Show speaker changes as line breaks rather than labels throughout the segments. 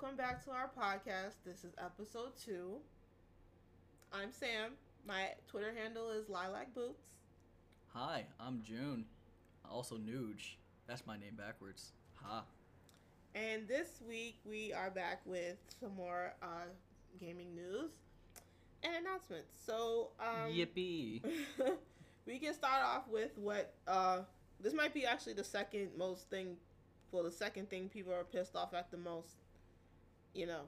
welcome back to our podcast. This is episode two. I'm Sam. My Twitter handle is Lilac Boots.
Hi, I'm June. Also Nuge. That's my name backwards. Ha.
And this week we are back with some more uh, gaming news and announcements. So, um,
Yippee.
we can start off with what uh, this might be actually the second most thing, well, the second thing people are pissed off at the most, you know,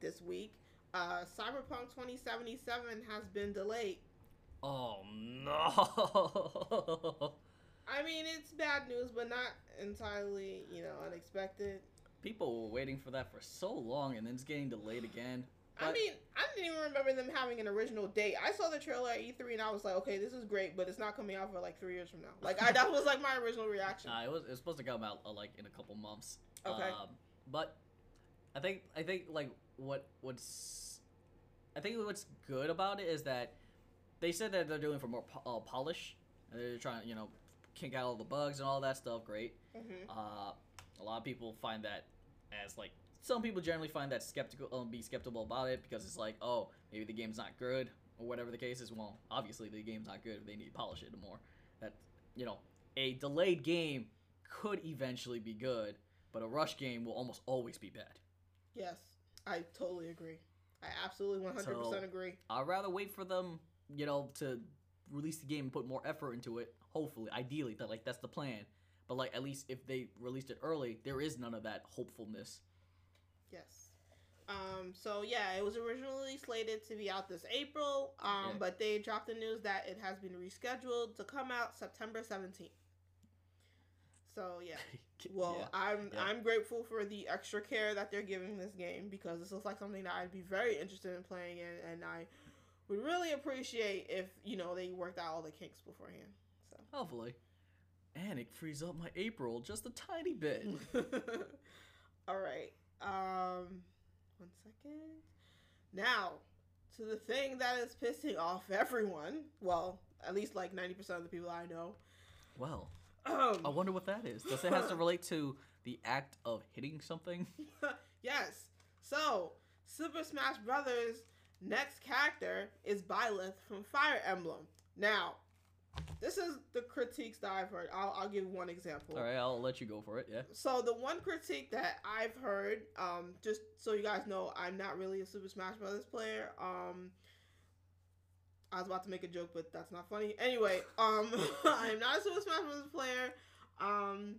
this week. Uh, Cyberpunk 2077 has been delayed.
Oh no.
I mean, it's bad news, but not entirely, you know, unexpected.
People were waiting for that for so long and then it's getting delayed again.
I mean, I didn't even remember them having an original date. I saw the trailer at E3 and I was like, okay, this is great, but it's not coming out for like three years from now. Like, I, that was like my original reaction.
Nah, it was it was supposed to come out uh, like in a couple months.
Okay.
Um, but I think I think like what what's I think what's good about it is that they said that they're doing for more po- uh, polish. And they're trying to you know kink out all the bugs and all that stuff. Great.
hmm
Uh, a lot of people find that as like some people generally find that skeptical um, be skeptical about it because it's like oh maybe the game's not good or whatever the case is well obviously the game's not good they need to polish it more that you know a delayed game could eventually be good but a rush game will almost always be bad
Yes, I totally agree. I absolutely 100%
So-
agree.
i'd rather wait for them you know to release the game and put more effort into it hopefully ideally that like that's the plan but like at least if they released it early there is none of that hopefulness
Yes. Um, so yeah, it was originally slated to be out this April, um,
Yeah.
but they dropped the news that it has been rescheduled to come out September 17th. So yeah. Well,
Yeah.
I'm
yeah.
I'm grateful for the extra care that they're giving this game because this looks like something that I'd be very interested in playing and, and I would really appreciate if you know they worked out all the kinks beforehand.
Hopefully. And it frees up my April just a tiny bit.
All right. Um, one second. Now to the thing that is pissing off everyone. Well, at least like ninety percent of the people I know.
well, I wonder what that is. Does it have to relate to the act of hitting something?
yes. So, Super Smash Brothers' next character is Byleth from Fire Emblem. Now, this is the critiques that I've heard. I'll, I'll give one example.
All right, I'll let you go for it. Yeah.
So the one critique that I've heard, um, just so you guys know, I'm not really a Super Smash Brothers player. Um, I was about to make a joke, but that's not funny. Anyway, um, I'm not a Super Smash Brothers player. Um,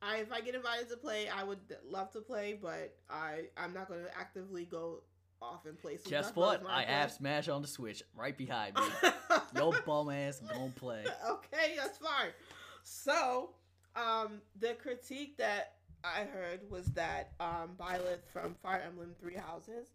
I if I get invited to play, I would love to play, but I I'm not going to actively go off and play. Super
Guess what? I have Smash on the Switch right behind me. Yo bum ass gonna play.
okay, that's fine. So, um, the critique that I heard was that um, Violet from Fire Emblem Three Houses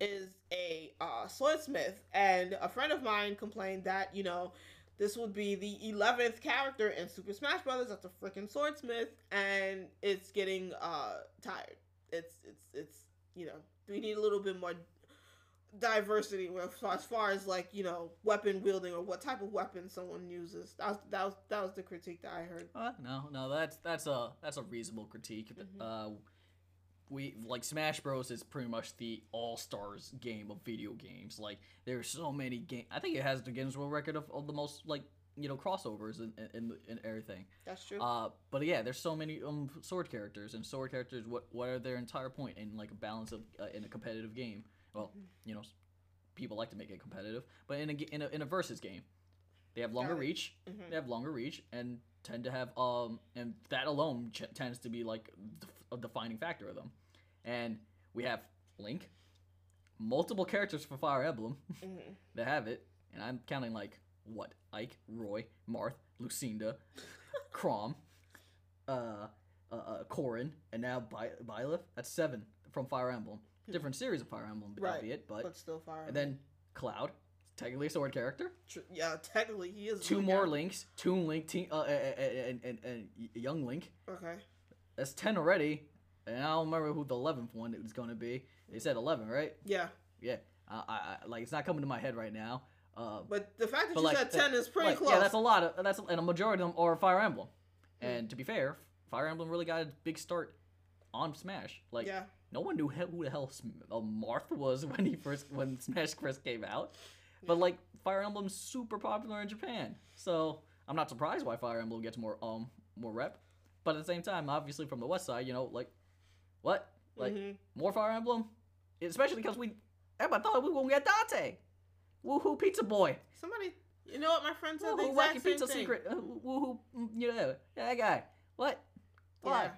is a uh, swordsmith, and a friend of mine complained that you know this would be the eleventh character in Super Smash Brothers that's a freaking swordsmith, and it's getting uh tired. It's it's it's you know we need a little bit more diversity with- as far as like you know weapon wielding or what type of weapon someone uses. That was that was that was the critique that I heard.
Uh, no, no, that's that's a that's a reasonable critique.
Mhm.
Uh, we like Smash Bros is pretty much the all stars game of video games. Like there's so many game. I think it has the Guinness World Record of, of the most like you know crossovers and and, and everything.
That's true.
Uh, but yeah, there's so many um sword characters and sword characters. What what are their entire point in like a balance of uh, in a competitive game? Well,
Mhm.
you know, people like to make it competitive, but in a in a in a versus game, they have longer reach.
Mhm.
They have longer reach and tend to have um and that alone ch- tends to be like def- a defining factor of them. And we have Link, multiple characters for Fire Emblem
Mhm.
that have it, and I'm counting like what Ike, Roy, Marth, Lucinda, Chrom, uh, uh, uh, Corrin, and now By- Byleth. That's seven from Fire Emblem. Different series of Fire Emblem,
Right,
albeit, but,
but still fire.
and then Cloud, technically a sword character.
Yeah, technically he is.
Two more links, two link, te- uh, and, and, and young Link.
Okay.
That's ten already, and I don't remember who the eleventh one is going to be. They said eleven, right?
Yeah,
Yeah. I, I, I like it's not coming to my head right now. Uh,
but the fact that you
like,
said ten is pretty
like,
close.
Yeah, that's a lot of that's and a majority of them are Fire Emblem. And to be fair, Fire Emblem really got a big start on Smash. Like
yeah.
no one knew who the hell uh, Marth was when he first when Smash first came out. But like Fire Emblem's super popular in Japan, so I'm not surprised why Fire Emblem gets more um more rep. But at the same time, obviously from the West side, you know, like what like
Mhm.
more Fire Emblem, especially because we everybody thought we were gonna get Dante, woohoo pizza boy,
Somebody, you know what? My friend said the
woohoo
exact
wacky
same
pizza
thing.
secret, uh, woohoo mm, you know that guy. What? Why?
Yeah.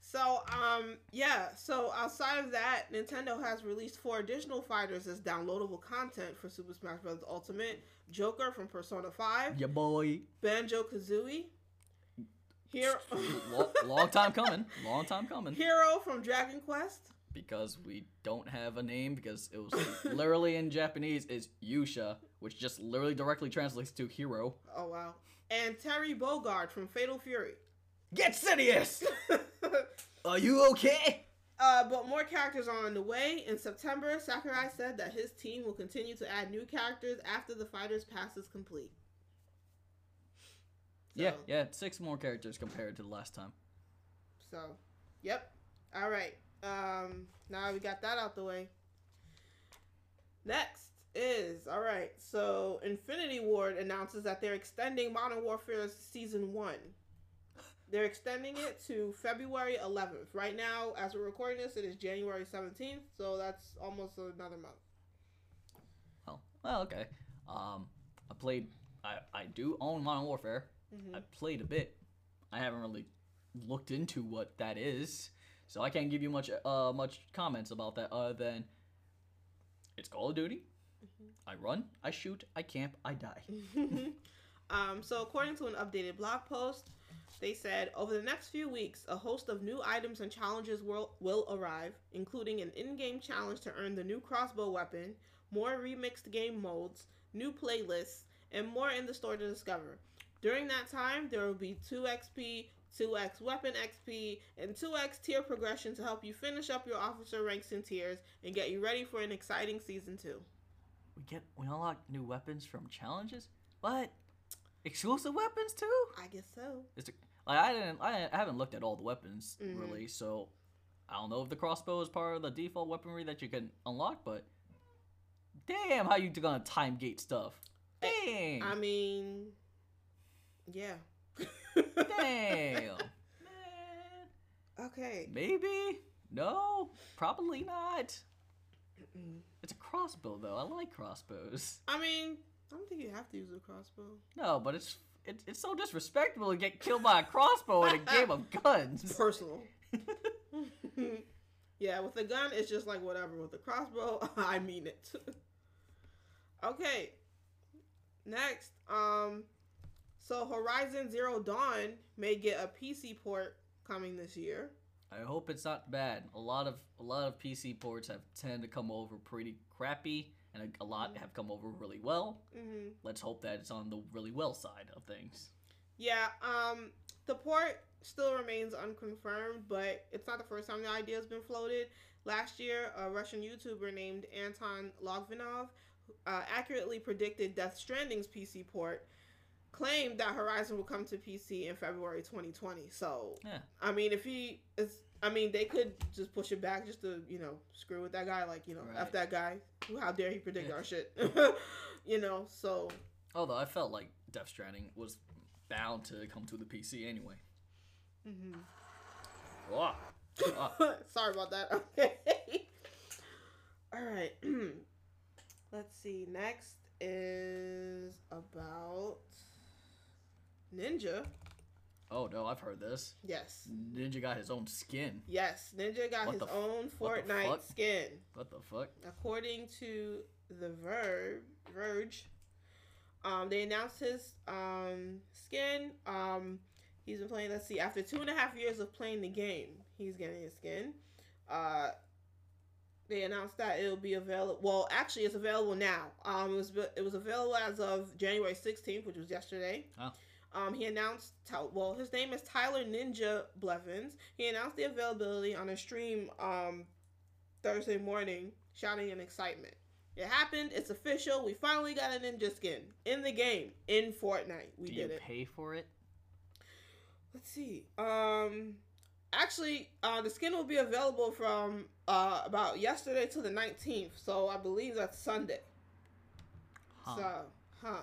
So, um, yeah. So outside of that, Nintendo has released four additional fighters as downloadable content for Super Smash Bros. Ultimate: Joker from Persona Five,
Yeah, boy.
Banjo Kazooie, Hero,
long, long time coming. Long time coming.
Hero from Dragon Quest,
Because we don't have a name, because it was literally in Japanese is Yusha, which just literally directly translates to hero.
oh wow, and Terry Bogard from Fatal Fury.
Get serious! Are you okay?
Uh, but more characters are on the way. In September, Sakurai said that his team will continue to add new characters after the Fighters Pass is complete.
Yeah, yeah, six more characters compared to the last time.
So, yep. All right. Um, now we got that out the way. Next is all right. So, Infinity Ward announces that they're extending Modern Warfare Season One. They're extending it to February 11th. Right now, as we're recording this, it is January 17th. So that's almost another month.
Well, well, okay. Um, I played. I I do own Modern Warfare.
Mhm.
I played a bit. I haven't really looked into what that is, so I can't give you much uh much comments about that other than it's Call of Duty. I run, I shoot, I camp, I die.
um, so, according to an updated blog post, they said over the next few weeks, a host of new items and challenges will, will arrive, including an in game challenge to earn the new crossbow weapon, more remixed game modes, new playlists, and more in the store to discover. During that time, there will be 2 XP, 2x weapon XP, and 2x tier progression to help you finish up your officer ranks and tiers and get you ready for an exciting season 2.
We get we unlock new weapons from challenges. What? Exclusive weapons too?
I guess so.
Is it, like I didn't I, I haven't looked at all the weapons
Mhm.
really, so I don't know if the crossbow is part of the default weaponry that you can unlock, but damn, how you gonna time gate stuff? Dang,
I mean, yeah.
damn, man.
okay.
Maybe no, probably not.
Mm.
It's a crossbow though. I like crossbows.
I mean, I don't think you have to use a crossbow.
No, but it's it, it's so disrespectful to get killed by a crossbow in a game of guns.
Personal. yeah, with a gun, it's just like whatever. With a crossbow, I mean it. okay. Next, um, so Horizon Zero Dawn may get a PC port coming this year.
I hope it's not bad. A lot of a lot of PC ports have tend to come over pretty crappy, and a, a lot have come over really well.
hmm
Let's hope that it's on the really well side of things.
Yeah, um, the port still remains unconfirmed, but it's not the first time the idea has been floated. Last year, a Russian YouTuber named Anton Logvinov uh, accurately predicted Death Stranding's PC port, claimed that Horizon will come to PC in February 2020. So,
Yeah.
I mean, if he is, I mean, they could just push it back just to, you know, screw with that guy. Like, you know, F that guy. How dare he predict
Yeah.
our shit? you know, so
Although I felt like Death Stranding was bound to come to the PC anyway.
Mm mhm.
Whoa. Ah,
Sorry about that. Okay. All right. Let's see. Next is about Ninja.
oh no, I've heard this.
Yes.
Ninja got his own skin.
Yes. Ninja got
What
his own Fortnite skin.
What the fuck?
According to the Verb, Verge, um, they announced his um, skin. Um, he's been playing. Let's see. After two and a half years of playing the game, he's getting his skin. Uh, they announced that it'll be available. Well, actually, it's available now. Um, it was it was available as of January sixteenth, which was yesterday.
Oh.
Um, he announced. Well, his name is Tyler Ninja Blevins. He announced the availability on a stream um, Thursday morning, shouting in excitement. It happened. It's official. We finally got a ninja skin in the game in Fortnite. We did it.
Do
did
you
it.
pay for it?
Let's see. Um, actually, uh, the skin will be available from uh, about yesterday to the 19th. So I believe that's Sunday.
Huh.
So, huh.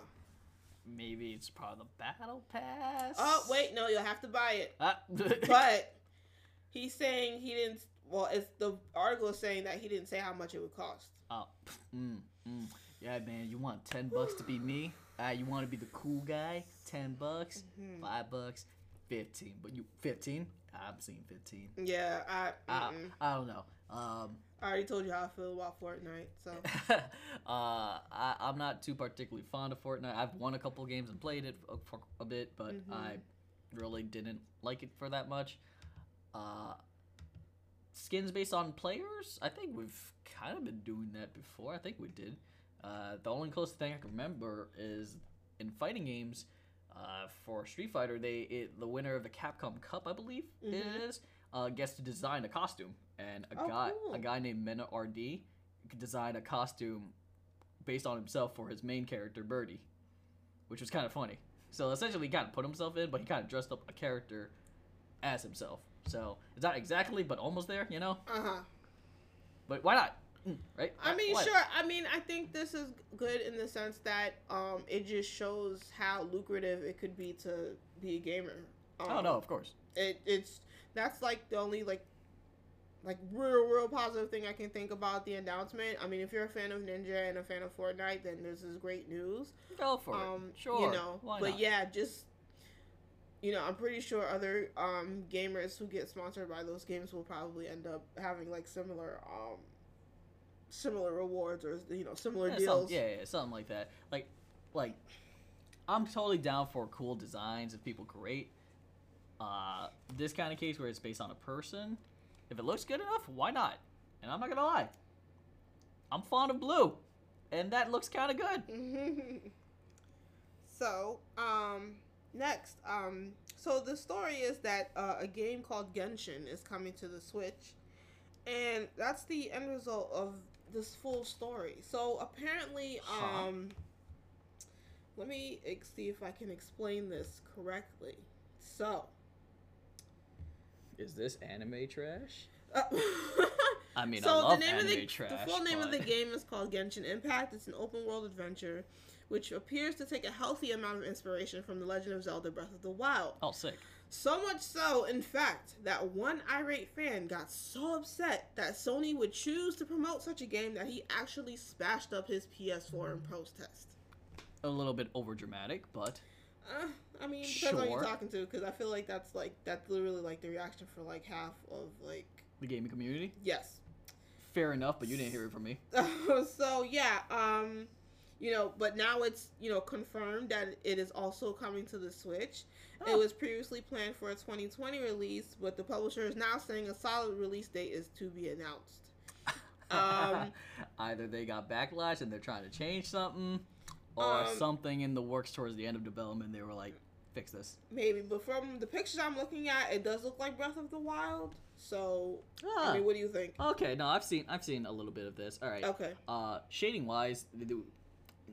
Maybe it's part of the battle pass.
Oh, wait, no, you'll have to buy it.
Ah.
But he's saying he didn't. Well, it's the article is saying that he didn't say how much it would cost.
oh, mm, mm. yeah, man. You want ten bucks to be me? Ah, you want to be the cool guy? Ten bucks,
Mhm.
five bucks, fifteen. But you fifteen? I'm seeing fifteen.
Yeah, I.
I. I don't know. Um,
I already told you how I feel about Fortnite. So
uh, I, I'm not too particularly fond of Fortnite. I've won a couple games and played it for, for a bit, but
Mhm.
I really didn't like it for that much. Uh, skins based on players, I think we've kind of been doing that before. I think we did. Uh, the only closest thing I can remember is in fighting games. Uh, for Street Fighter, they it, the winner of the Capcom Cup, I believe it
Mhm.
is, uh, gets to design a costume, and a
Oh,
guy
cool.
a guy named Mena RD designed a costume based on himself for his main character Birdie, which was kind of funny. So essentially, he kind of put himself in, but he kind of dressed up a character as himself. So it's not exactly, but almost there, you know.
uh huh.
But why not? Mm, Right?
I mean,
Why-
sure. I mean, I think this is good in the sense that um, it just shows how lucrative it could be to be a gamer. Um,
Oh no, of course.
it it's that's like the only like like real real positive thing I can think about the announcement. I mean, if you're a fan of Ninja and a fan of Fortnite, then this is great news.
Go for
um,
it. Sure.
you know,
Why
but
not?
yeah, just you know, I'm pretty sure other um gamers who get sponsored by those games will probably end up having like similar um similar rewards or you know similar
Yeah,
deals.
something, yeah, yeah, something like that. Like, like, I'm totally down for cool designs if people create. Uh, this kind of case where it's based on a person, if it looks good enough, why not? And I'm not gonna lie, I'm fond of blue, and that looks kind of good.
so, um, next, um, so the story is that uh, a game called Genshin is coming to the Switch, and that's the end result of this full story. So apparently,
Huh.
um, let me see if I can explain this correctly. So,
Is this anime trash?
uh,
I mean,
so
I love
the name
anime
of the,
trash.
the full name of the game is called Genshin Impact. It's an open world adventure, which appears to take a healthy amount of inspiration from The Legend of Zelda: Breath of the Wild.
Oh, sick.
So much so, in fact, that one irate fan got so upset that Sony would choose to promote such a game that he actually smashed up his PS4 in protest.
A little bit over dramatic, but
Uh, I mean, depends on who you're talking to, because I feel like that's like that's literally like the reaction for like half of like
the gaming community.
yes.
Fair enough, but you didn't hear it from me.
so yeah, um, you know, but now it's you know confirmed that it is also coming to the Switch. It
Oh.
was previously planned for a 2020 release, but the publisher is now saying a solid release date is to be announced. Um,
Either they got backlash and they're trying to change something, or
Um,
something in the works towards the end of development. They were like, "Fix this."
Maybe, but from the pictures I'm looking at, it does look like Breath of the Wild. So,
Ah,
I mean, what do you think?
okay, no, I've seen I've seen a little bit of this. All right.
Okay.
Uh, shading wise, they do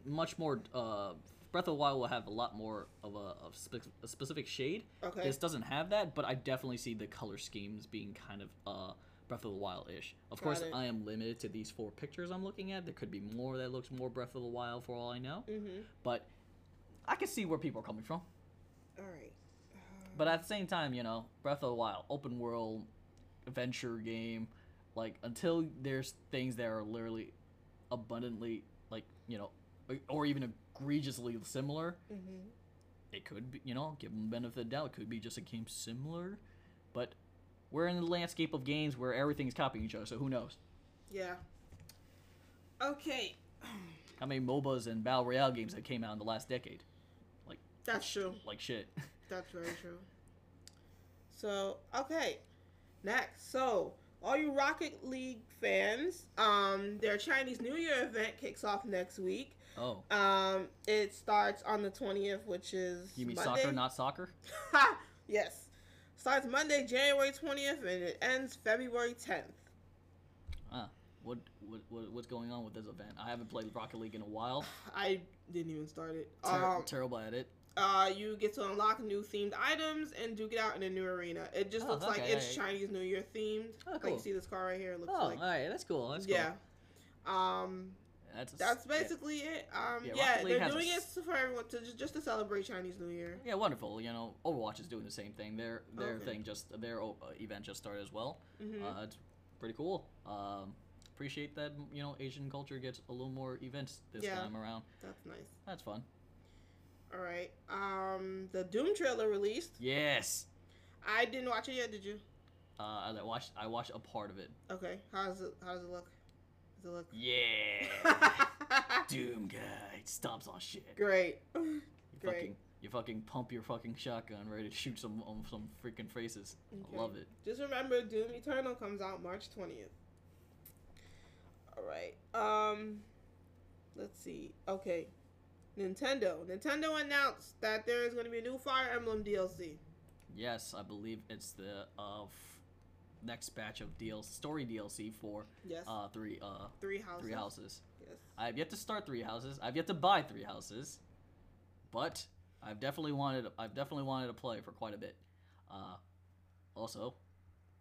much more. Uh, Breath of the Wild will have a lot more of a, of spe- a specific shade.
Okay.
This doesn't have that, but I definitely see the color schemes being kind of uh, Breath of the Wild ish. Of
Got
course,
it.
I am limited to these four pictures I'm looking at. There could be more that looks more Breath of the Wild for all I know,
Mm-hmm.
but I can see where people are coming from.
All right.
But at the same time, you know, Breath of the Wild, open world adventure game, like until there's things that are literally abundantly like you know, or- even egregiously similar,
Mm-hmm.
it could be you know, give them benefit of the doubt. It could be just a game similar, but we're in the landscape of games where everything's copying each other. So who knows?
Yeah. Okay.
How many MOBAs and battle royale games that came out in the last decade?
Like that's true.
Like shit.
That's very true. So, okay. Next. So, all you Rocket League fans, um, their Chinese New Year event kicks off next week.
Oh,
Um, it starts on the 20th, which is
you mean
Monday.
soccer, not soccer?
yes. Starts Monday, January 20th, and it ends February 10th.
Ah, what, what what what's going on with this event? I haven't played Rocket League in a while.
I didn't even start it.
Ter-
um,
terrible at it.
Uh, you get to unlock new themed items and duke it out in a new arena. It just
Oh,
looks like it's
yeah,
Chinese New Year themed.
Oh, cool.
Like you see this car right here. It looks
Oh,
like
all right, that's cool. That's cool.
yeah. Um,
That's, a
that's
yeah.
basically it. Um,
Yeah,
yeah, they're
has a
doing it for everyone to just, just to celebrate Chinese New Year.
Yeah, wonderful. You know, Overwatch is doing the same thing. Their their
Okay.
thing just their uh, event just started as well.
hmm
Uh, it's pretty cool. Um, appreciate that you know Asian culture gets a little more events this
Yeah.
time around.
That's nice.
That's fun.
All right. Um, the Doom trailer released.
Yes.
I didn't watch it yet. Did you?
Uh, I watched I watched a part of it.
Okay. How does it? How does it look? Does it look?
Yeah. Doom guy stomps on shit.
Great.
You
Great.
fucking you fucking pump your fucking shotgun ready to shoot some um, some freaking faces.
Okay.
I love it.
Just remember, Doom Eternal comes out March twentieth. All right. Um, let's see. Okay, Nintendo. Nintendo announced that there is going to be a new Fire Emblem DLC.
Yes, I believe it's the uh, next batch of DLC story DLC for
Yes.
uh three uh
three houses.
three houses.
Yes.
I've yet to start three houses. I've yet to buy three houses, but I've definitely wanted. I've definitely wanted to play for quite a bit. Uh, also,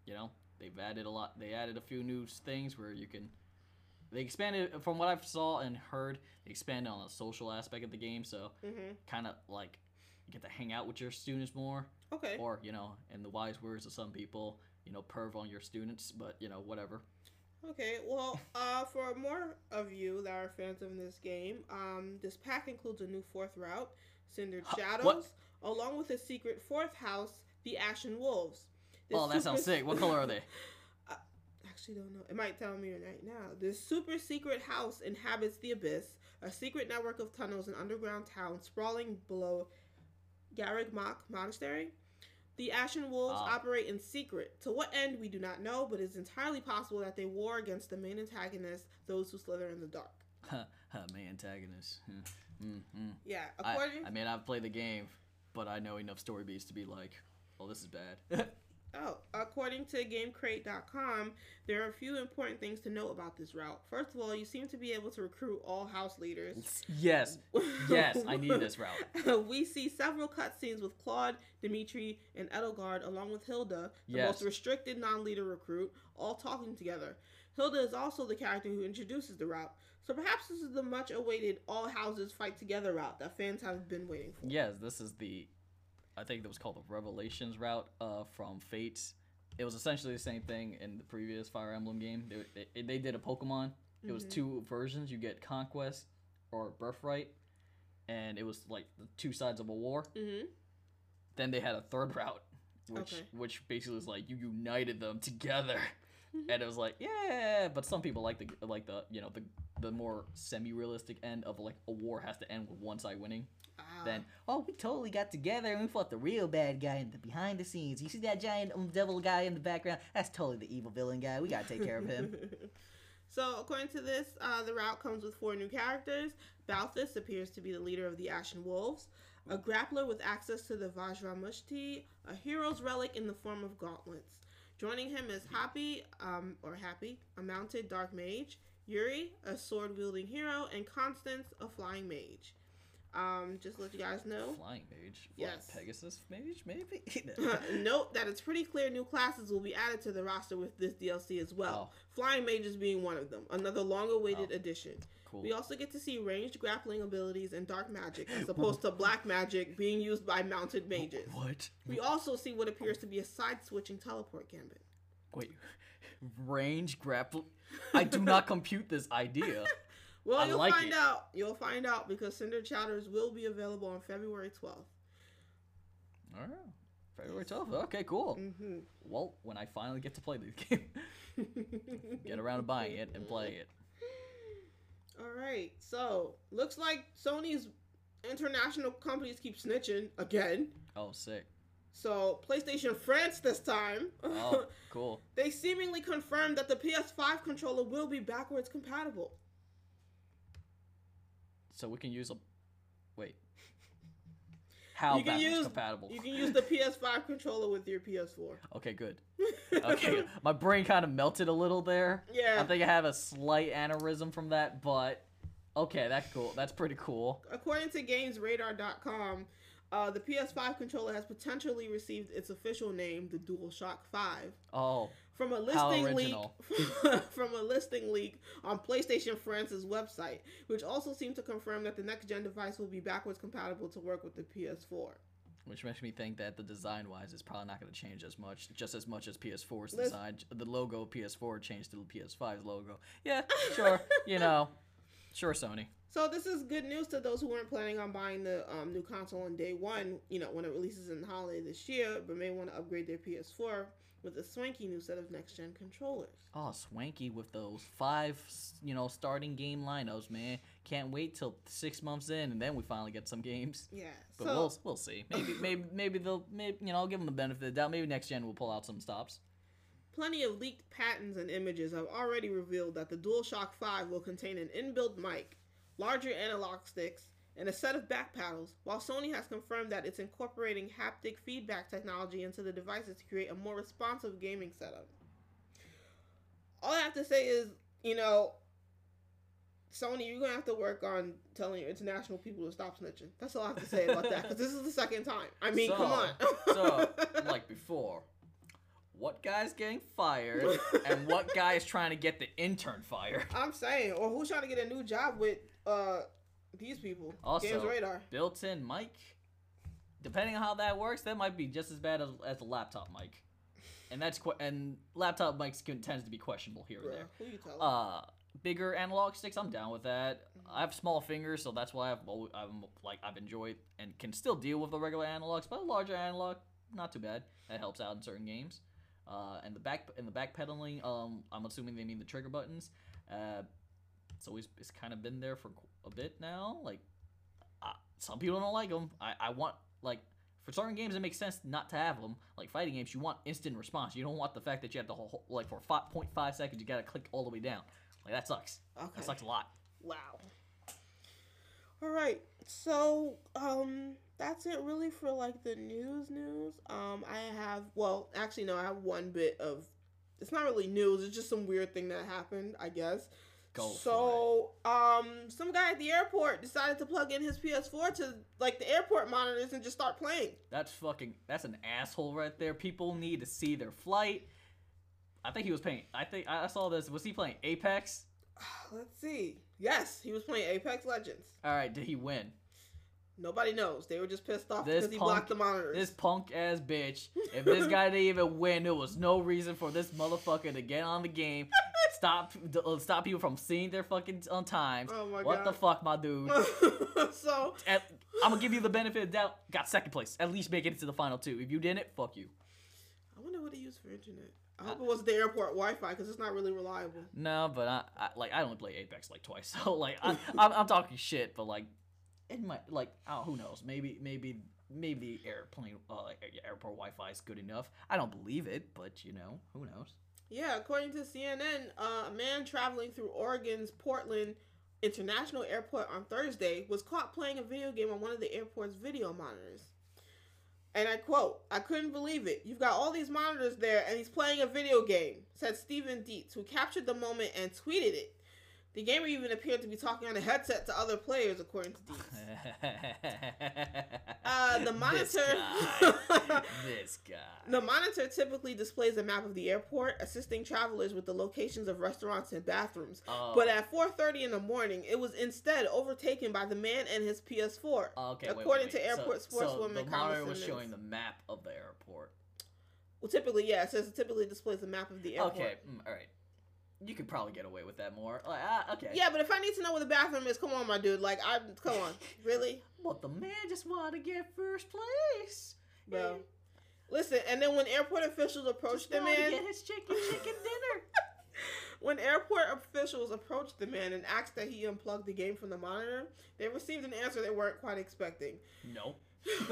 you know, they've added a lot. They added a few new things where you can. They expanded from what I've saw and heard. They expanded on the social aspect of the game, so
Mhm.
kind of like you get to hang out with your students more,
Okay.
or you know, in the wise words of some people, you know, perv on your students. But you know, whatever.
Okay, well, uh, for more of you that are fans of this game, um, this pack includes a new fourth route, Cindered Shadows,
what?
along with a secret fourth house, the Ashen Wolves. This
oh, that sounds sick. What color are they?
I actually, don't know. It might tell me right now. This super secret house inhabits the abyss, a secret network of tunnels and underground towns sprawling below Garreg Mach Monastery. The Ashen Wolves
Ah.
operate in secret. To what end, we do not know, but it's entirely possible that they war against the main antagonist, those who slither in the dark.
My antagonist. mm, mm.
Yeah,
I,
according.
I mean, I've played the game, but I know enough story beats to be like, oh, this is bad.
Oh, according to GameCrate.com, there are a few important things to know about this route. First of all, you seem to be able to recruit all house leaders.
yes, yes, I need this route.
we see several cutscenes with Claude, Dimitri, and Edelgard, along with Hilda, the
Yes.
most restricted non-leader recruit, all talking together. Hilda is also the character who introduces the route, so perhaps this is the much-awaited all houses fight together route that fans have been waiting for.
Yes, this is the, I think that was called the Revelations route uh, from Fates. It was essentially the same thing in the previous Fire Emblem game. They, they, they did a Pokemon. It was
Mhm.
two versions. You get Conquest or Birthright, and it was like the two sides of a war.
Mm-hmm.
Then they had a third route, which
Okay.
which basically was like you united them together,
Mhm.
and it was like yeah. But some people like the like the you know the the more semi realistic end of like a war has to end with one side winning. Then oh we totally got together and we fought the real bad guy in the behind the scenes. You see that giant um, devil guy in the background? That's totally the evil villain guy. We gotta take care of him.
so, according to this, uh, the route comes with four new characters. Balthus appears to be the leader of the Ashen Wolves, a grappler with access to the Vajramushti, a hero's relic in the form of gauntlets. Joining him is Hapi, um, or Hapi, a mounted dark mage, Yuri, a sword wielding hero, and Constance, a flying mage. Um, just to let you guys know.
Flying mage. Flying
Yes.
Pegasus mage maybe.
Note that it's pretty clear new classes will be added to the roster with this DLC as well.
Oh.
Flying Mages being one of them, another long-awaited
Oh.
addition.
cool.
We also get to see ranged grappling abilities and dark magic, as opposed to black magic being used by mounted mages.
What?
We also see what appears to be a side-switching teleport gambit.
Wait. Range grapple. I do not compute this idea.
Well,
I
you'll
like
find
it.
out. You'll find out because Cindered Shadows will be available on February 12th.
All right. February 12th. Okay, cool.
Mm-hmm.
Well, when I finally get to play the game, get around to buying it and playing it.
All right. So, looks like Sony's international companies keep snitching again.
Oh, sick.
So, PlayStation France this time.
Oh, cool.
they seemingly confirmed that the PS5 controller will be backwards compatible.
So we can use a. Wait. How
You can
backwards
use-
compatible?
You can use the PS5 controller with your PS4.
Okay, good. Okay, my brain kind of melted a little there.
Yeah.
I think I have a slight aneurysm from that, but okay, that's cool. That's pretty cool.
According to GamesRadar.com, Uh, the PS5 controller has potentially received its official name, the DualShock 5,
Oh,
from a listing leak from a listing leak on PlayStation France's website, which also seemed to confirm that the next gen device will be backwards compatible to work with the PS4.
which makes me think that the design wise is probably not going to change as much, just as much as PS4's
Let's-
design. The logo of PS4 changed to the PS5's logo. Yeah, sure. you know, sure, Sony.
So this is good news to those who weren't planning on buying the um, new console on day one, you know, when it releases in the holiday this year, but may want to upgrade their PS4 with a swanky new set of next gen controllers.
Oh, swanky with those five, you know, starting game lineups, man. Can't wait till six months in, and then we finally get some games.
Yeah.
But
so
we'll we'll see. Maybe maybe maybe they'll maybe you know I'll give them the benefit of the doubt. Maybe next gen will pull out some stops.
plenty of leaked patents and images have already revealed that the DualShock 5 will contain an inbuilt mic, larger analog sticks, and a set of back paddles, while Sony has confirmed that it's incorporating haptic feedback technology into the devices to create a more responsive gaming setup. All I have to say is, you know, Sony, you're gonna have to work on telling your international people to stop snitching. That's all I have to say about that, because this is the second time. I mean,
So-
come on.
So like before, what guy's getting fired and what guy is trying to get the intern fired?
I'm saying, or who's trying to get a new job with uh these people?
Also-
Games Radar.
Built-in mic. Depending on how that works, that might be just as bad as, as a laptop mic. And that's que- and laptop mics can tends to be questionable here and
Bruh,
there.
who you telling?
uh bigger analog sticks i'm down with that i have small fingers so that's why i've always, i'm like i've enjoyed and can still deal with the regular analogs but a larger analog not too bad that helps out in certain games uh and the back and the back pedaling um i'm assuming they mean the trigger buttons uh it's always it's kind of been there for a bit now like uh, some people don't like them i i want like for certain games, it makes sense not to have them. Like fighting games, you want instant response. You don't want the fact that you have to hold, like for 5.5 seconds, you gotta click all the way down. Like that sucks.
okay.
That sucks a lot.
Wow. All right. So, um that's it really for like the news news. Um I have well, actually no, I have one bit of it's not really news, it's just some weird thing that happened, I guess.
Go
so, um some guy at the airport decided to plug in his PS4 to like the airport monitors and just start playing.
That's fucking. That's an asshole right there. People need to see their flight. I think he was playing. I think I saw this. Was he playing Apex?
Let's see. Yes, he was playing Apex Legends.
All right. Did he win?
Nobody knows. They were just pissed off
This
because he
punk-
blocked the monitors.
This punk ass bitch. If this guy didn't even win, there was no reason for this motherfucker to get on the game. Stop. uh, Stop people from seeing their fucking on times.
Oh my
what the fuck, my dude?
so
At, I'm gonna give you the benefit of the doubt. Got second place. At least make it to the final two. If you didn't, fuck you.
I wonder what he used for internet. I hope it was the airport Wi-Fi because it's not really reliable.
No, but I, I like I only play Apex like twice, so like I, I'm, I'm talking shit, but like it might like oh who knows maybe maybe maybe the airplane uh, airport Wi-Fi is good enough. I don't believe it, but you know who knows.
Yeah, according to CNN, uh, a man traveling through Oregon's Portland International Airport on Thursday was caught playing a video game on one of the airport's video monitors. And I quote, I couldn't believe it. You've got all these monitors there, and he's playing a video game, said Stephen Dietz, who captured the moment and tweeted it. The gamer even appeared to be talking on a headset to other players, according to Dietz. Uh, the
This
monitor.
guy. this guy.
The monitor typically displays a map of the airport, assisting travelers with the locations of restaurants and bathrooms.
Oh.
But at 4:30 in the morning, it was instead overtaken by the man and his PS4.
Oh, okay, wait, wait,
according
wait.
to airport
so,
sportswoman
so the monitor was showing the map of the airport.
Well, typically, yeah, it says it typically displays a map of the airport.
Okay, mm, all right. You could probably get away with that more. Like, ah, okay.
Yeah, but if I need to know where the bathroom is, come on, my dude. Like, I come on, really,
But the man just wanted to get first place.
bro. Listen, and then when airport officials approached
Just
the man,
get his chicken chicken dinner.
When airport officials approached the man and asked that he unplug the game from the monitor, they received an answer they weren't quite expecting.
No.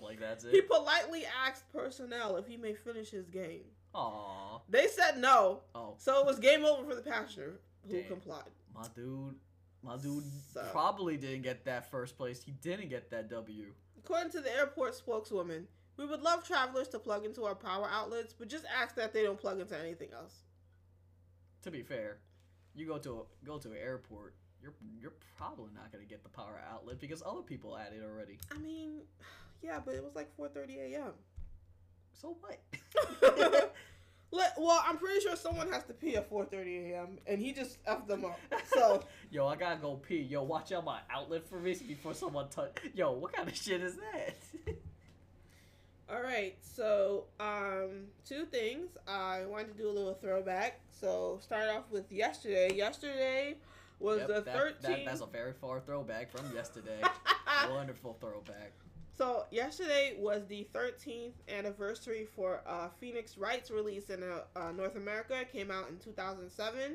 like that's it.
He politely asked personnel if he may finish his game.
Aw.
They said no,
Oh,
so it was game over for the passenger who complied.
my dude. My dude
So-
probably didn't get that first place. He didn't get that W.
According to the airport spokeswoman, we would love travelers to plug into our power outlets, but just ask that they don't plug into anything else.
To be fair, you go to a, go to an airport you're you're probably not gonna get the power outlet because other people had it already.
I mean, yeah, but it was like 4:30 a.m.
So what?
Let, well, I'm pretty sure someone has to pee at 4:30 a.m. and he just effed them up. So
Yo, I gotta go pee. Yo, watch out my outlet for me before someone touch. Yo, what kind of shit is that?
All right, so um, two things. I wanted to do a little throwback. So start off with yesterday. Yesterday was
Yep,
the
that- that-
thirteenth.
that's a very far throwback from yesterday. Wonderful throwback.
So yesterday was the thirteenth anniversary for uh, Phoenix Wright's release in uh, uh, North America. It came out in two thousand seven.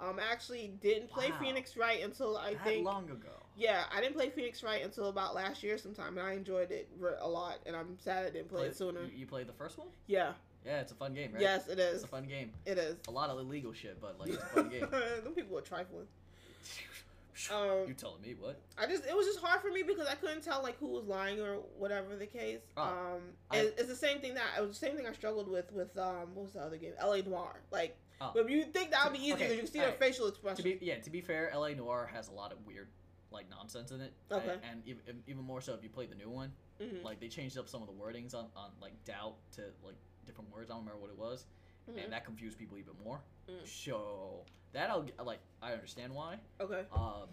Um, I actually didn't play
Wow.
Phoenix Wright until I
that
think
long ago.
Yeah, I didn't play Phoenix Wright until about last year sometime, and I enjoyed it a lot. And I'm sad I didn't play it sooner.
You, you played the first one?
Yeah,
Yeah, it's a fun game, right?
yes, it
It's a fun game.
It is.
A lot of illegal shit, but like it's a fun game.
Them people were trifling. Um,
you telling me what?
I just it was just hard for me because I couldn't tell like who was lying or whatever the case.
Oh,
um,
I-
it, it's the same thing that it was the same thing I struggled with with um what was the other game? L.A. Noire. Like,
Oh.
but you think that would be
Okay,
because you can see their
alright.
facial
To be yeah, to be fair, LA Noire has a lot of weird like nonsense in it.
Okay.
And, and even, even more so if you play the new one,
Mhm,
like they changed up some of the wordings on, on like doubt to like different words. I don't remember what it was,
mhm.
and that confused people even more.
Mm.
So that I'll like I understand why.
Okay.
Um,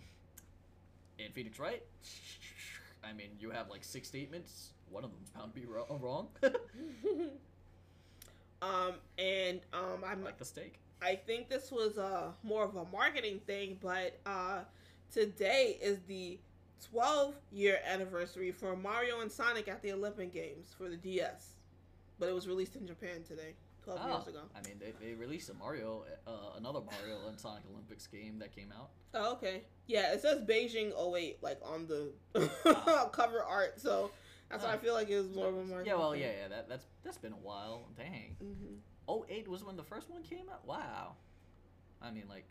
in Phoenix Wright? I mean, you have like six statements. One of them's bound to be wrong. wrong.
um, and um, I'm
like the steak.
I think this was uh, more of a marketing thing, but uh, today is the 12 year anniversary for Mario and Sonic at the Olympic Games for the DS. But it was released in Japan today, 12
Oh,
years ago.
I mean, they, they released a Mario, uh, another Mario and Sonic Olympics game that came out.
Oh, okay. Yeah, it says Beijing 08 like on the
Ah.
cover art, so that's why I
Ah.
feel like it was more of a marketing
Yeah, well, yeah, yeah. That that's that's been a while. Dang.
Mhm.
Oh, eight was when the first one came out. Wow. I mean, like,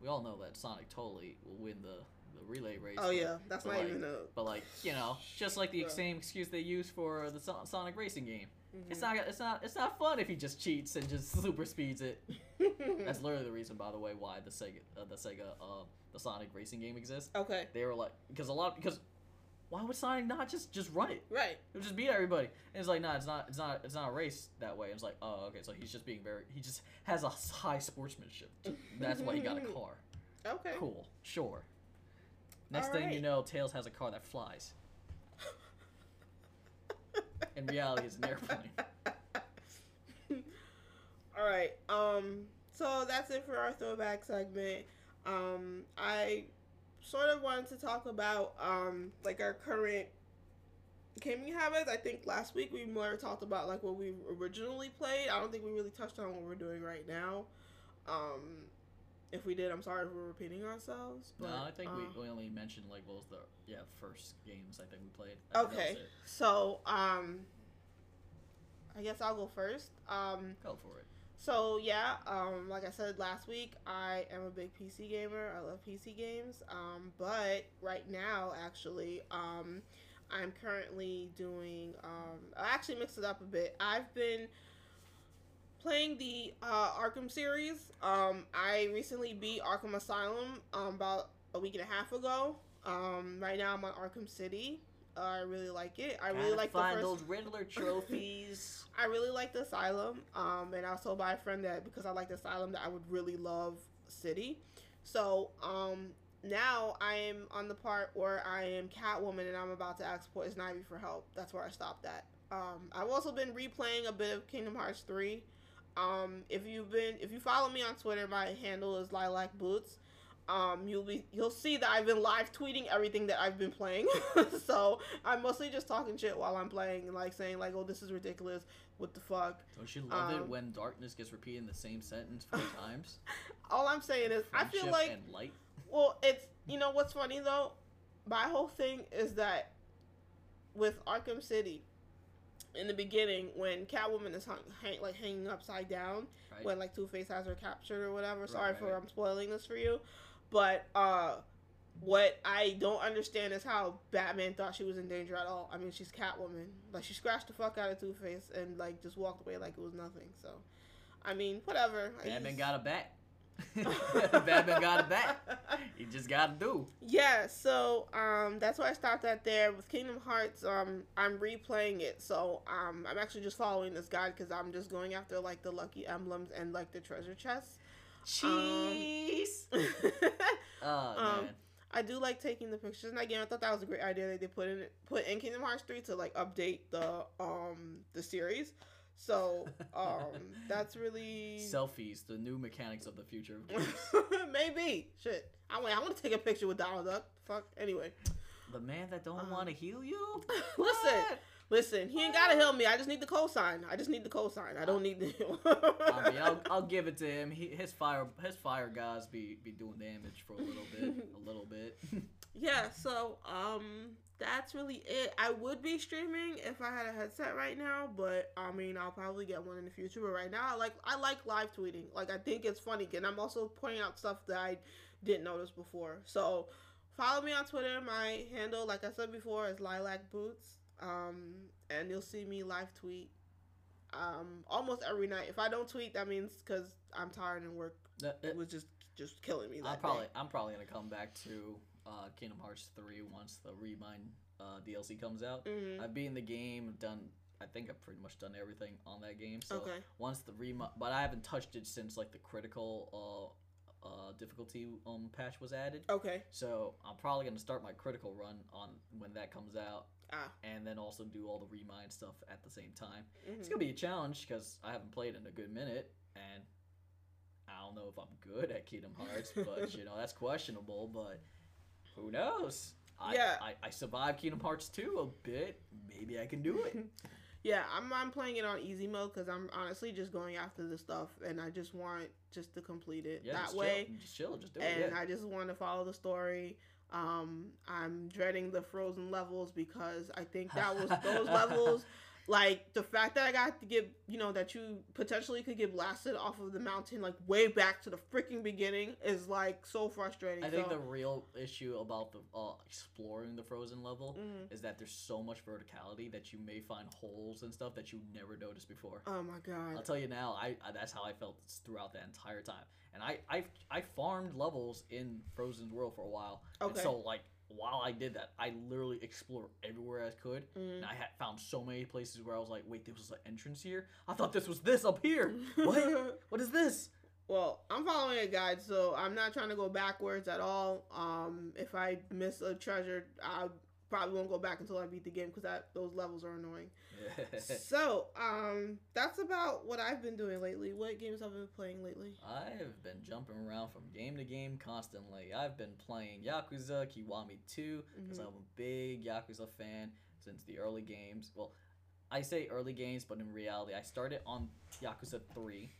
we all know that Sonic totally will win the the relay race.
Oh
but-
yeah, that's not
like-
even a.
But like, you know, just like the
Yeah.
same excuse they use for the Sonic racing game.
Mhm.
It's not it's not it's not fun if he just cheats and just super speeds it. That's literally the reason, by the way, why the Sega uh, the Sega uh the Sonic racing game exists.
okay,
They were like because a lot because why would Sonic not just just run it?
right.
It would just beat everybody. And it's like, nah, it's not, it's not, it's not a race that way. And it's like, oh, okay, so he's just being very, he just has a high sportsmanship. That's why he got a car.
Okay.
Cool, sure. Next thing you know, Tails has a car that flies. In reality, it's an airplane.
All right. Um. So that's it for our throwback segment. Um. I sort of wanted to talk about um like our current gaming habits. I think last week we more talked about like what we originally played. I don't think we really touched on what we're doing right now. Um. If we did, I'm sorry if we're repeating ourselves. But,
no, I think
um,
we, we only mentioned like what was the yeah first games I think we played. I think that was
Okay. So um. I guess I'll go first. Um.
Go for it.
So yeah, um, like I said last week, I am a big PC gamer. I love PC games. Um, but right now, actually, um, I'm currently doing. Um, I actually mixed it up a bit. I've been playing the uh, Arkham series. Um, I recently beat Arkham Asylum um, about a week and a half ago. Um, right now, I'm on Arkham City. Uh, I really like it. I really
Gotta
like the
find
first.
those Riddler trophies.
I really like the Asylum, um, and I also told by a friend that because I like the Asylum that I would really love City. So um, now I am on the part where I am Catwoman and I'm about to ask Poison Ivy for help. That's where I stopped at. Um, I've also been replaying a bit of Kingdom Hearts three. Um, if you've been if you follow me on Twitter, my handle is Lilac Boots. Um, you'll be you'll see that I've been live tweeting everything that I've been playing. so I'm mostly just talking shit while I'm playing and like saying like, oh, this is ridiculous. What the fuck?
Don't you love it
Um,
when darkness gets repeated in the same sentence four times?
All I'm saying is, I feel like
and light.
Well, it's you know what's funny though. My whole thing is that with Arkham City, in the beginning when Catwoman is hung, hang, like hanging upside down,
Right?
when like Two Face has her captured or whatever.
Right,
Sorry
right,
for. I'm spoiling this for you, but uh, what I don't understand is how Batman thought she was in danger at all. I mean, she's Catwoman, like she scratched the fuck out of Two Face and like just walked away like it was nothing. So, I mean, whatever.
Batman got a bat. Batman got it back. you just gotta do.
Yeah, so um, that's why I stopped at there with Kingdom Hearts. Um, I'm replaying it, so um, I'm actually just following this guide because I'm just going after like the lucky emblems and like the treasure chests.
Cheese. oh
Um,
man.
I do like taking the pictures in that game. I thought that was a great idea that they put in put in Kingdom Hearts three to like update the um the series. So um that's really
Selfies, the new mechanics of the future of games.
maybe shit. I want I want to take a picture with Donald Duck. Fuck. Anyway,
the man that don't
Um,
want to heal you.
listen, listen. He ain't gotta help me. I just need the cosign. I just need the cosign. I don't need the.
I mean, I'll, I'll give it to him. He, his fire, his fire guys be be doing damage for a little bit, a little bit.
Yeah. So um, that's really it. I would be streaming if I had a headset right now, but I mean, I'll probably get one in the future. But right now, I like I like live tweeting. Like I think it's funny, and I'm also pointing out stuff that I didn't notice before. So follow me on Twitter. My handle, like I said before, is Lilac Boots. Um, and you'll see me live tweet. Um, almost every night. If I don't tweet, that means because I'm tired and work
That-
it was just just killing me.
I'm probably
day.
I'm probably gonna come back to uh, Kingdom Hearts three once the Re Mind uh, DLC comes out.
Mhm.
I've beaten the game, done. I think I've pretty much done everything on that game. So
Okay.
once the Re Mind, but I haven't touched it since like the critical uh, uh, difficulty um patch was added.
Okay.
So I'm probably gonna start my critical run on when that comes out,
Ah.
and then also do all the Re Mind stuff at the same time.
mhm.
It's gonna be a challenge because I haven't played in a good minute, and I don't know if I'm good at Kingdom Hearts, but you know that's questionable. But who knows? I,
Yeah.
I, I survived Kingdom Hearts 2 a bit. Maybe I can do it.
Yeah, I'm I'm playing it on easy mode because I'm honestly just going after the stuff and I just want just to complete it
Yeah,
that way.
Chill. Just chill. Just do
And
it. Yeah.
I just want to follow the story. Um, I'm dreading the frozen levels because I think that was those levels. Like the fact that I got to get, you know, that you potentially could get blasted off of the mountain, like way back to the freaking beginning, is like so frustrating.
I think
so,
the real issue about the uh, exploring the frozen level
Mhm.
is that there's so much verticality that you may find holes and stuff that you never noticed before.
Oh my god!
I'll tell you now, I, I that's how I felt throughout that entire time. And I I I farmed levels in Frozen's World for a while. And so like while I did that, I literally explored everywhere I could.
Mm.
And I had found so many places where I was like, wait, there was an entrance here. I thought this was this up here. what? What is this?
Well, I'm following a guide, so I'm not trying to go backwards at all. Um, if I miss a treasure, I probably won't go back until I beat the game because that those levels are annoying. so, um, that's about what I've been doing lately. What games have I been playing lately?
I've been jumping around from game to game constantly. I've been playing Yakuza Kiwami 2 because
Mhm.
I'm a big Yakuza fan since the early games. Well, I say early games, but in reality, I started on Yakuza 3,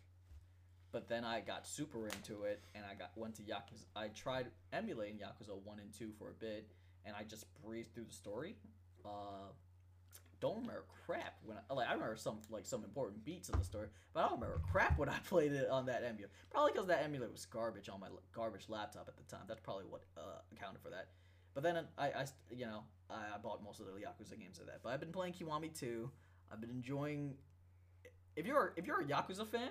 but then I got super into it and I got went to Yakuza. I tried emulating Yakuza 1 and 2 for a bit, and I just breezed through the story. Uh, don't remember crap when I like I remember some like some important beats of the story, but I don't remember crap when I played it on that emulator. Probably because that emulator was garbage on my garbage laptop at the time. That's probably what uh, accounted for that. But then I, I you know I, I bought most of the Yakuza games of that. But I've been playing Kiwami 2. I've been enjoying. If you're if you're a Yakuza fan,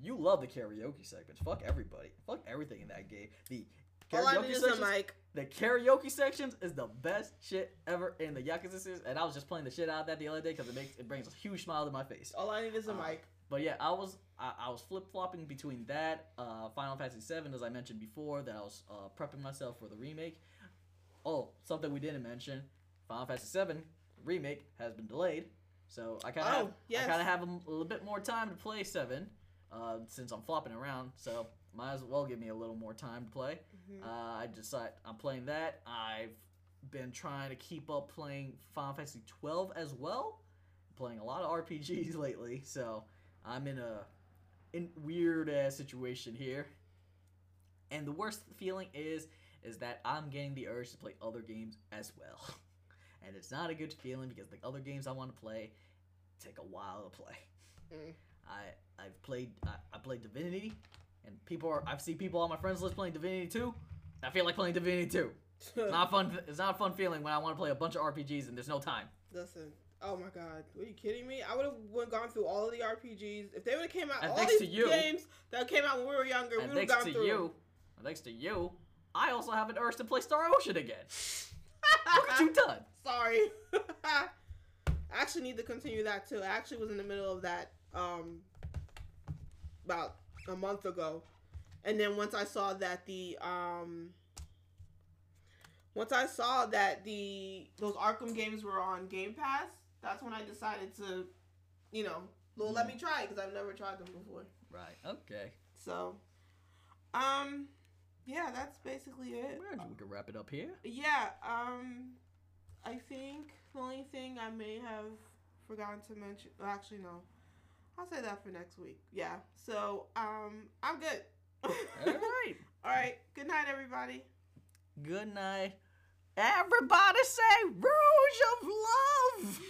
you love the karaoke segments. Fuck everybody. Fuck everything in that game. The karaoke
need is a
sections,
mic.
the karaoke sections is the best shit ever in the Yakuza series, and I was just playing the shit out of that the other day because it makes it brings a huge smile to my face.
All I need is a
Uh,
mic.
But yeah, I was I, I was flip flopping between that, uh, Final Fantasy VII, as I mentioned before, that I was uh, prepping myself for the remake. Oh, something we didn't mention: Final Fantasy VII remake has been delayed, so I kind of
Oh,
have,
yes.
I kind of have a, a little bit more time to play Seven, uh, since I'm flopping around. So might as well give me a little more time to play.
Mhm.
Uh, I decide I'm playing that. I've been trying to keep up playing Final Fantasy 12 as well. Playing a lot of RPGs lately, so I'm in a in weird ass situation here. And the worst feeling is is that I'm getting the urge to play other games as well. And it's not a good feeling because the other games I want to play take a while to play.
Mm.
I I've played I, I played Divinity, and people are I've seen people on my friends list playing Divinity 2. I feel like playing Divinity 2. It's not fun. It's not a fun feeling when I want to play a bunch of RPGs and there's no time.
Listen. Oh my god, are you kidding me? I would have gone through all of the RPGs if they would have came out.
And
all these
to you-
games that came out when we were younger,
And
we would have
thanks
gone
to
through.
you, thanks to you, I also have an urge to play Star Ocean again. Look what you done.
Sorry. I actually need to continue that too. I actually was in the middle of that um about a month ago. And then once I saw that the um once I saw that the those Arkham games were on Game Pass, that's when I decided to, you know, well, let me try it because I've never tried them before.
Right. Okay.
So, um, yeah, that's basically it.
Well, we can wrap it up here.
Yeah, um, I think the only thing I may have forgotten to mention, well, actually, no, I'll say that for next week. Yeah, so, um, I'm good.
All right.
All right. Good night, everybody.
Good night. Everybody say Rouge of Love.